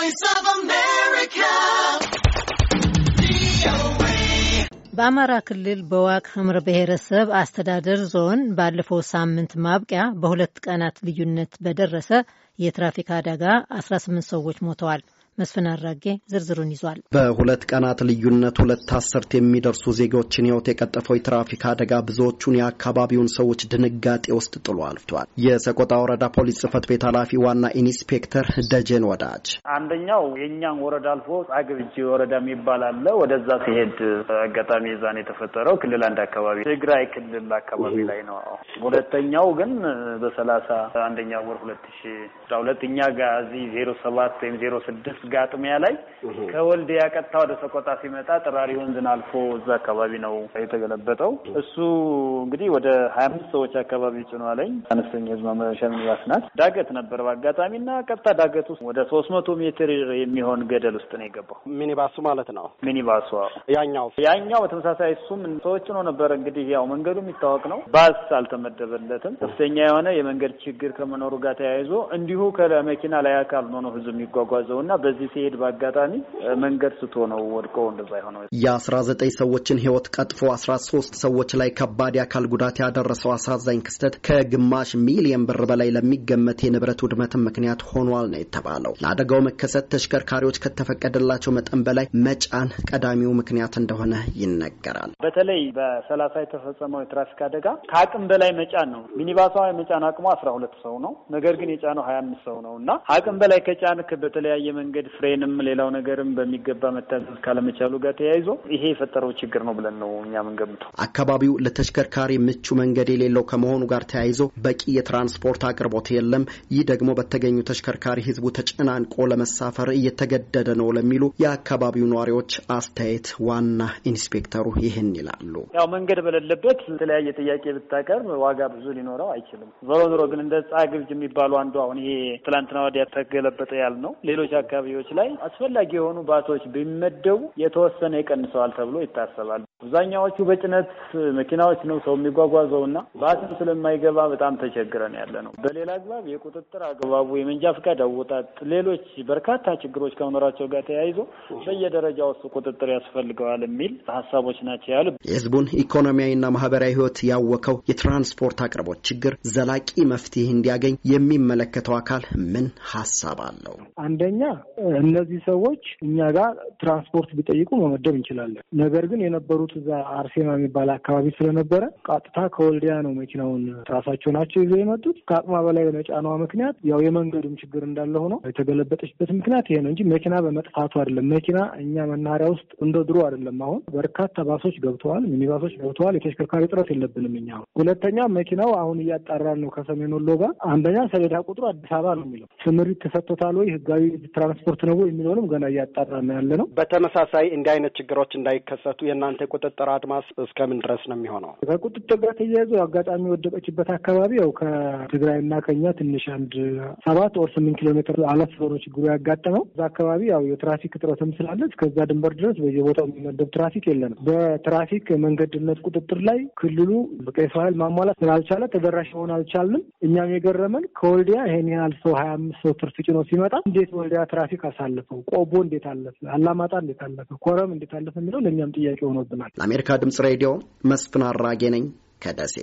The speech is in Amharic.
voice of America. በአማራ ክልል በዋግ ኽምራ ብሔረሰብ አስተዳደር ዞን ባለፈው ሳምንት ማብቂያ በሁለት ቀናት ልዩነት በደረሰ የትራፊክ አደጋ 18 ሰዎች ሞተዋል። መስፍን አራጌ ዝርዝሩን ይዟል። በሁለት ቀናት ልዩነት ሁለት አስርት የሚደርሱ ዜጎችን ሕይወት የቀጠፈው የትራፊክ አደጋ ብዙዎቹን የአካባቢውን ሰዎች ድንጋጤ ውስጥ ጥሎ አልፏል። የሰቆጣ ወረዳ ፖሊስ ጽሕፈት ቤት ኃላፊ ዋና ኢንስፔክተር ደጀን ወዳጅ አንደኛው የእኛን ወረዳ አልፎ ጻግብጂ ወረዳ የሚባል አለ። ወደዛ ሲሄድ አጋጣሚ ዛን የተፈጠረው ክልል አንድ አካባቢ ትግራይ ክልል አካባቢ ላይ ነው። ሁለተኛው ግን በሰላሳ አንደኛ ወር ሁለት ሺ ሁለት እኛ ጋር እዚህ ዜሮ ሰባት ወይም ዜሮ ስድስት ጋጥሚያ ላይ ከወልዲያ ቀጥታ ወደ ሰቆጣ ሲመጣ ጥራሪ ወንዝን አልፎ እዛ አካባቢ ነው የተገለበጠው። እሱ እንግዲህ ወደ ሀያ አምስት ሰዎች አካባቢ ጭኖ አለኝ። አነስተኛ ህዝብ ማመላለሻ ሚኒባስ ናት። ዳገት ነበር በአጋጣሚ እና ቀጥታ ዳገት ውስጥ ወደ ሶስት መቶ ሜትር የሚሆን ገደል ውስጥ ነው የገባው። ሚኒባሱ ማለት ነው። ሚኒባሱ ያኛው ያኛው በተመሳሳይ እሱም ሰዎች ጭኖ ነበር። እንግዲህ ያው መንገዱ የሚታወቅ ነው። ባስ አልተመደበለትም። ከፍተኛ የሆነ የመንገድ ችግር ከመኖሩ ጋር ተያይዞ እንዲሁ ከመኪና ላይ አካል ሆኖ ህዝብ የሚጓጓዘው እና በዚህ ሲሄድ በአጋጣሚ መንገድ ስቶ ነው ወድቆ እንደዛ የሆነው። የአስራ ዘጠኝ ሰዎችን ህይወት ቀጥፎ አስራ ሶስት ሰዎች ላይ ከባድ የአካል ጉዳት ያደረሰው አሳዛኝ ክስተት ከግማሽ ሚሊየን ብር በላይ ለሚገመት የንብረት ውድመትን ምክንያት ሆኗል ነው የተባለው። ለአደጋው መከሰት ተሽከርካሪዎች ከተፈቀደላቸው መጠን በላይ መጫን ቀዳሚው ምክንያት እንደሆነ ይነገራል። በተለይ በሰላሳ የተፈጸመው የትራፊክ አደጋ ከአቅም በላይ መጫን ነው። ሚኒባሷ የመጫን አቅሟ አስራ ሁለት ሰው ነው። ነገር ግን የጫነው ሀያ አምስት ሰው ነው እና አቅም በላይ ከጫንክ በተለያየ መንገድ ፍሬንም ሌላው ነገርም በሚገባ መታዘዝ ካለመቻሉ ጋር ተያይዞ ይሄ የፈጠረው ችግር ነው ብለን ነው እኛ የምንገምተው። አካባቢው ለተሽከርካሪ ምቹ መንገድ የሌለው ከመሆኑ ጋር ተያይዞ በቂ የትራንስፖርት አቅርቦት የለም። ይህ ደግሞ በተገኙ ተሽከርካሪ ህዝቡ ተጨናንቆ ለመሳፈር እየተገደደ ነው ለሚሉ የአካባቢው ነዋሪዎች አስተያየት ዋና ኢንስፔክተሩ ይህን ይላሉ። ያው መንገድ በሌለበት የተለያየ ጥያቄ ብታቀርብ ዋጋ ብዙ ሊኖረው አይችልም። ዞሮ ዞሮ ግን እንደ ጻግብጅ የሚባሉ አንዱ አሁን ይሄ ትላንትና ወዲያ ተገለበጠ ያልነው ሌሎች አካባቢዎች ላይ አስፈላጊ የሆኑ ባሶች ቢመደቡ የተወሰነ ይቀንሰዋል ተብሎ ይታሰባል። አብዛኛዎቹ በጭነት መኪናዎች ነው ሰው የሚጓጓዘው እና ባስም ስለማይገባ በጣም ተቸግረን ያለ ነው። በሌላ አግባብ የቁጥጥር አግባቡ የመንጃ ፈቃድ አወጣጥ፣ ሌሎች በርካታ ችግሮች ከመኖራቸው ጋር ተያይዞ በየደረጃ ውስጥ ቁጥጥር ያስፈልገዋል የሚል ሀሳቦች ናቸው ያሉ። የህዝቡን ኢኮኖሚያዊና ማህበራዊ ህይወት ያወከው የትራንስፖርት አቅርቦት ችግር ዘላቂ መፍትሄ እንዲያገኝ የሚመለከተው አካል ምን ሀሳብ አለው? አንደኛ እነዚህ ሰዎች እኛ ጋር ትራንስፖርት ቢጠይቁ መመደብ እንችላለን። ነገር ግን የነበሩት እዛ አርሴማ የሚባል አካባቢ ስለነበረ ቀጥታ ከወልዲያ ነው መኪናውን ራሳቸው ናቸው ይዘው የመጡት። ከአቅሟ በላይ በመጫኗ ምክንያት ያው የመንገዱም ችግር እንዳለ ሆኖ የተገለበጠችበት ምክንያት ይሄ ነው እንጂ መኪና በመጥፋቱ አይደለም። መኪና እኛ መናሪያ ውስጥ እንደ ድሮ አይደለም። አሁን በርካታ ባሶች ገብተዋል፣ ሚኒባሶች ገብተዋል። የተሽከርካሪ እጥረት የለብንም እኛ። ሁለተኛ መኪናው አሁን እያጣራን ነው ከሰሜን ወሎ ጋር። አንደኛ ሰሌዳ ቁጥሩ አዲስ አበባ ነው የሚለው ስምሪት ተሰጥቶታል ወይ ህጋዊ ትራንስፖርት ነው የሚለውንም ገና እያጣራ ነው ያለ ነው። በተመሳሳይ እንዲህ አይነት ችግሮች እንዳይከሰቱ የእናንተ የቁጥጥር አድማስ እስከምን ድረስ ነው የሚሆነው? ከቁጥጥር ጋር ተያይዞ አጋጣሚ የወደቀችበት አካባቢ ያው ከትግራይና ከኛ ትንሽ አንድ ሰባት ወይ ስምንት ኪሎ ሜትር አለፍ ብሎ ችግሩ ያጋጠመው እዛ አካባቢ ያው የትራፊክ እጥረትም ስላለ እስከዛ ድንበር ድረስ በየቦታው የሚመደብ ትራፊክ የለንም። በትራፊክ መንገድነት ቁጥጥር ላይ ክልሉ በቂ የሰው ኃይል ማሟላት ስላልቻለ ተደራሽ መሆን አልቻልንም። እኛም የገረመን ከወልዲያ ይሄን ያህል ሰው ሀያ አምስት ሰው ትርፍ ጭኖ ሲመጣ እንዴት ወልዲያ ትራፊክ አሳልፈው ቆቦ እንዴት አለፈ፣ አላማጣ እንዴት አለፈ፣ ኮረም እንዴት አለፈ የሚለው ለእኛም ጥያቄ ሆኖብናል። ለአሜሪካ ድምጽ ሬዲዮ መስፍን አራጌ ነኝ ከደሴ።